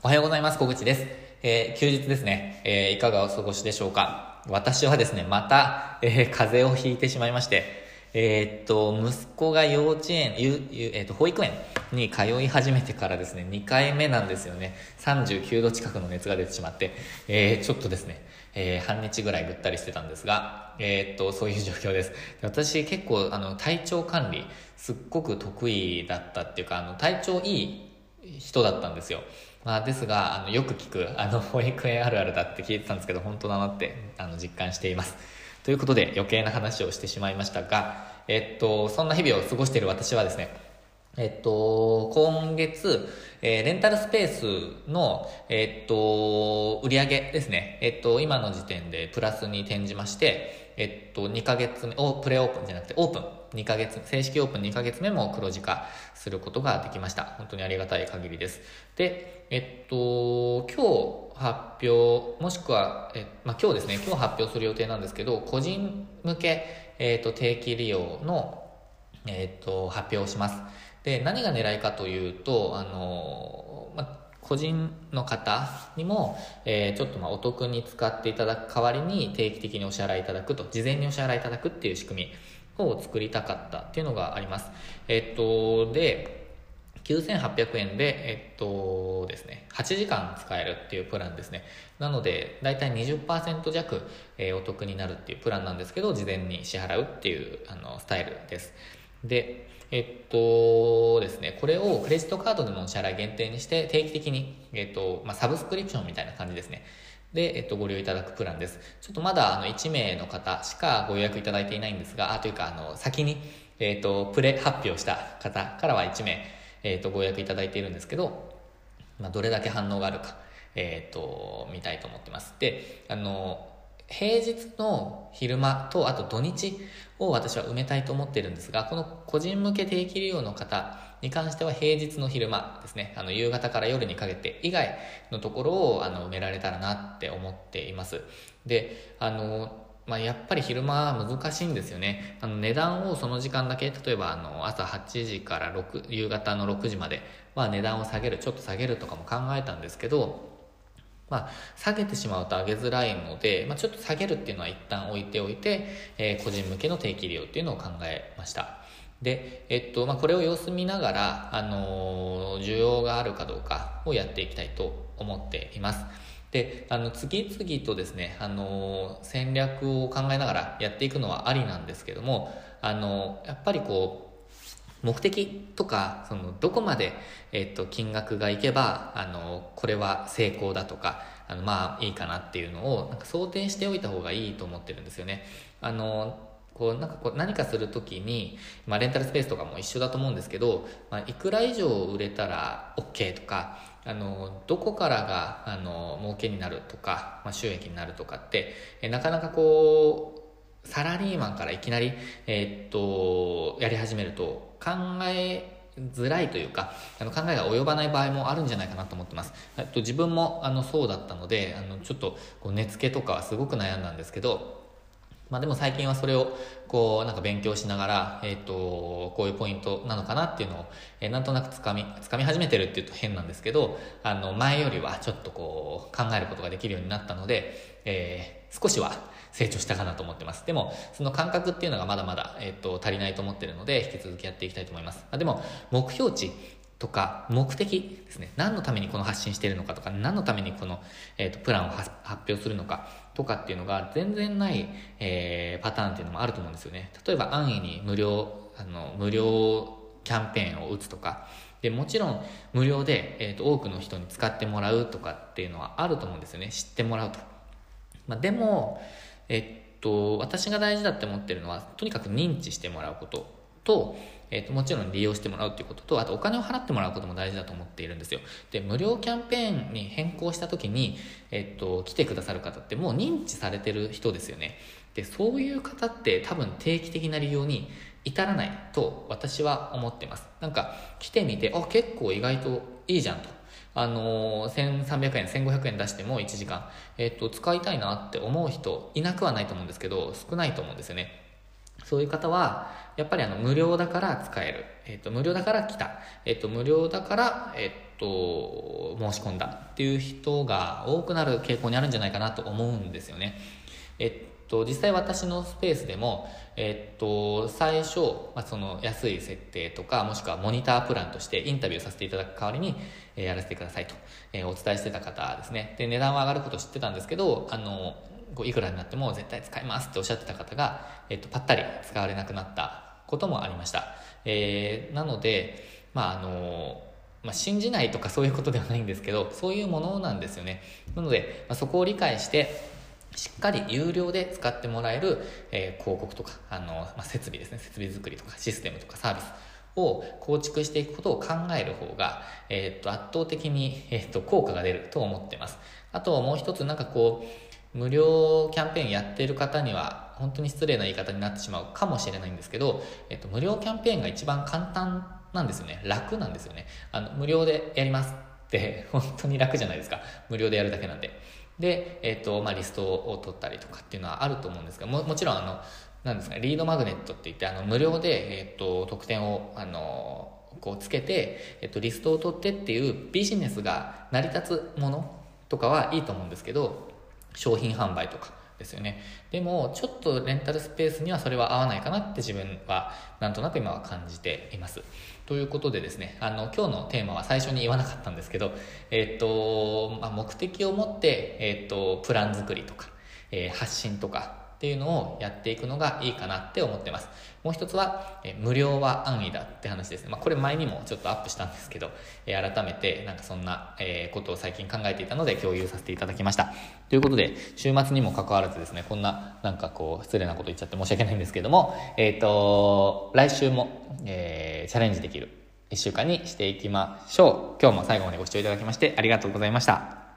おはようございます。小口です。えー、休日ですね。えー、いかがお過ごしでしょうか？私はですね、また、えー、風邪をひいてしまいまして、え、っと、息子が幼稚園、ゆ、ゆ、え、っと、保育園に通い始めてからですね、2回目なんですよね。39度近くの熱が出てしまって、えー、ちょっとですね、えー、半日ぐらいぐったりしてたんですが、えー、っと、そういう状況です。私結構、あの、体調管理、すっごく得意だったっていうか、あの、体調いい人だったんですよ。まあ、ですが、あの、よく聞く、あの、保育園あるあるだって聞いてたんですけど、本当だなって、あの、実感しています。ということで、余計な話をしてしまいましたが、えっと、そんな日々を過ごしている私はですね、えっと、今月、えー、レンタルスペースの、えっと、売り上げですね。えっと、今の時点でプラスに転じまして、えっと、2ヶ月目、お、プレオープンじゃなくて、オープン。2ヶ月、正式オープン2ヶ月目も黒字化することができました。本当にありがたい限りです。で、えっと、今日発表、もしくは、え、まあ、今日ですね、今日発表する予定なんですけど、個人向け、えっと、定期利用の、えっと、発表をします。で、何が狙いかというと、あの、まあ、個人の方にも、えー、ちょっとまあお得に使っていただく代わりに定期的にお支払いいただくと、事前にお支払いいただくっていう仕組みを作りたかったっていうのがあります。えっと、で、9800円で、えっとですね、8時間使えるっていうプランですね。なので、だいたい20%弱、えー、お得になるっていうプランなんですけど、事前に支払うっていうあのスタイルです。で、えっとですね、これをクレジットカードでの支払い限定にして定期的に、えっと、まあ、サブスクリプションみたいな感じですね。で、えっと、ご利用いただくプランです。ちょっとまだ、あの、1名の方しかご予約いただいていないんですが、あ、というか、あの、先に、えっと、プレ発表した方からは1名、えっと、ご予約いただいているんですけど、まあ、どれだけ反応があるか、えっと、見たいと思ってます。で、あの、平日の昼間とあと土日を私は埋めたいと思ってるんですが、この個人向け定期利用の方に関しては平日の昼間ですね、あの夕方から夜にかけて以外のところをあの埋められたらなって思っています。で、あの、まあ、やっぱり昼間は難しいんですよね。あの値段をその時間だけ、例えばあの朝8時から6、夕方の6時までは値段を下げる、ちょっと下げるとかも考えたんですけど、まあ、下げてしまうと上げづらいので、まあ、ちょっと下げるっていうのは一旦置いておいて、えー、個人向けの定期利用っていうのを考えました。で、えっと、まあ、これを様子見ながら、あのー、需要があるかどうかをやっていきたいと思っています。で、あの、次々とですね、あのー、戦略を考えながらやっていくのはありなんですけども、あのやっぱりこう、目的とか、その、どこまで、えっと、金額がいけば、あの、これは成功だとか、あの、まあ、いいかなっていうのを、なんか想定しておいた方がいいと思ってるんですよね。あの、こう、なんかこう、何かするときに、まあ、レンタルスペースとかも一緒だと思うんですけど、まあ、いくら以上売れたら OK とか、あの、どこからが、あの、儲けになるとか、まあ、収益になるとかって、えなかなかこう、サラリーマンからいきなり、え、っと、やり始めると考えづらいというか、あの考えが及ばない場合もあるんじゃないかなと思ってます。えっと、自分もあのそうだったので、あのちょっとこう根付けとかはすごく悩んだんですけど、まあでも最近はそれをこうなんか勉強しながら、えっ、と、こういうポイントなのかなっていうのを、えー、なんとなくつかみ、つかみ始めてるっていうと変なんですけど、あの前よりはちょっとこう考えることができるようになったので、えー、少しは成長したかなと思ってます。でも、その感覚っていうのがまだまだ、えっ、と、足りないと思ってるので、引き続きやっていきたいと思います。あでも、目標値とか目的ですね。何のためにこの発信してるのかとか何のためにこの、えーと、プランを発表するのかとかっていうのが全然ない、えー、パターンっていうのもあると思うんですよね。例えば安易に無料あの無料キャンペーンを打つとか。でもちろん無料で、えーと、多くの人に使ってもらうとかっていうのはあると思うんですよね。知ってもらうと、まあ、でもえっと私が大事だって思ってるのはとにかく認知してもらうこととえっ、と、もちろん利用してもらうっていうことと、あとお金を払ってもらうことも大事だと思っているんですよ。で、無料キャンペーンに変更した時に、えっ、と、来てくださる方ってもう認知されてる人ですよね。で、そういう方って多分定期的な利用に至らないと私は思ってます。なんか、来てみて、あ、結構意外といいじゃんと。あのー、1300円、1500円出しても1時間、えっ、ー、と、使いたいなって思う人いなくはないと思うんですけど、少ないと思うんですよね。そういう方は、やっぱりあの、無料だから使える。えっ、ー、と、無料だから来た。えっ、と、無料だから、えっ、と、申し込んだっていう人が多くなる傾向にあるんじゃないかなと思うんですよね。えっと、実際私のスペースでも、えっと、最初、まあ、その安い設定とか、もしくはモニタープランとしてインタビューさせていただく代わりに、えー、やらせてくださいと、えー、お伝えしてた方ですね。で、値段は上がること知ってたんですけど、あの、こういくらになっても絶対使いますっておっしゃってた方が、えっと、ぱったり使われなくなったこともありました。えー、なので、まあ、あの、まあ、信じないとかそういうことではないんですけど、そういうものなんですよね。なので、まあ、そこを理解して、しっかり有料で使ってもらえる、えー、広告とか、あの、まあ、設備ですね、設備作りとかシステムとかサービスを構築していくことを考える方が、えー、っと、圧倒的に、えー、っと、効果が出ると思ってます。あともう一つなんかこう、無料キャンペーンやってる方には、本当に失礼な言い方になってしまうかもしれないんですけど、えっと、無料キャンペーンが一番簡単なんですよね。楽なんですよね。あの、無料でやりますって本当に楽じゃないですか。無料でやるだけなんで。で、えっと、まあ、リストを取ったりとかっていうのはあると思うんですが、ももちろん、あの、なんですか、リードマグネットって言って、あの、無料で、えっと、特典を、あの、こうつけて、えっと、リストを取ってっていうビジネスが成り立つものとかはいいと思うんですけど、商品販売とか、ですよね。でも、ちょっとレンタルスペースにはそれは合わないかなって自分はなんとなく今は感じています。ということでですね、あの、今日のテーマは最初に言わなかったんですけど、えっ、と、まあ、目的を持って、えっ、と、プラン作りとか、えー、発信とか、っていうのをやっていくのがいいかなって思ってます。もう一つは、え無料は安易だって話です。まあ、これ前にもちょっとアップしたんですけど、え改めてなんかそんな、えことを最近考えていたので共有させていただきました。ということで、週末にも関わらずですね、こんななんかこう失礼なこと言っちゃって申し訳ないんですけども、えっ、ー、と、来週も、えー、チャレンジできる1週間にしていきましょう。今日も最後までご視聴いただきましてありがとうございました。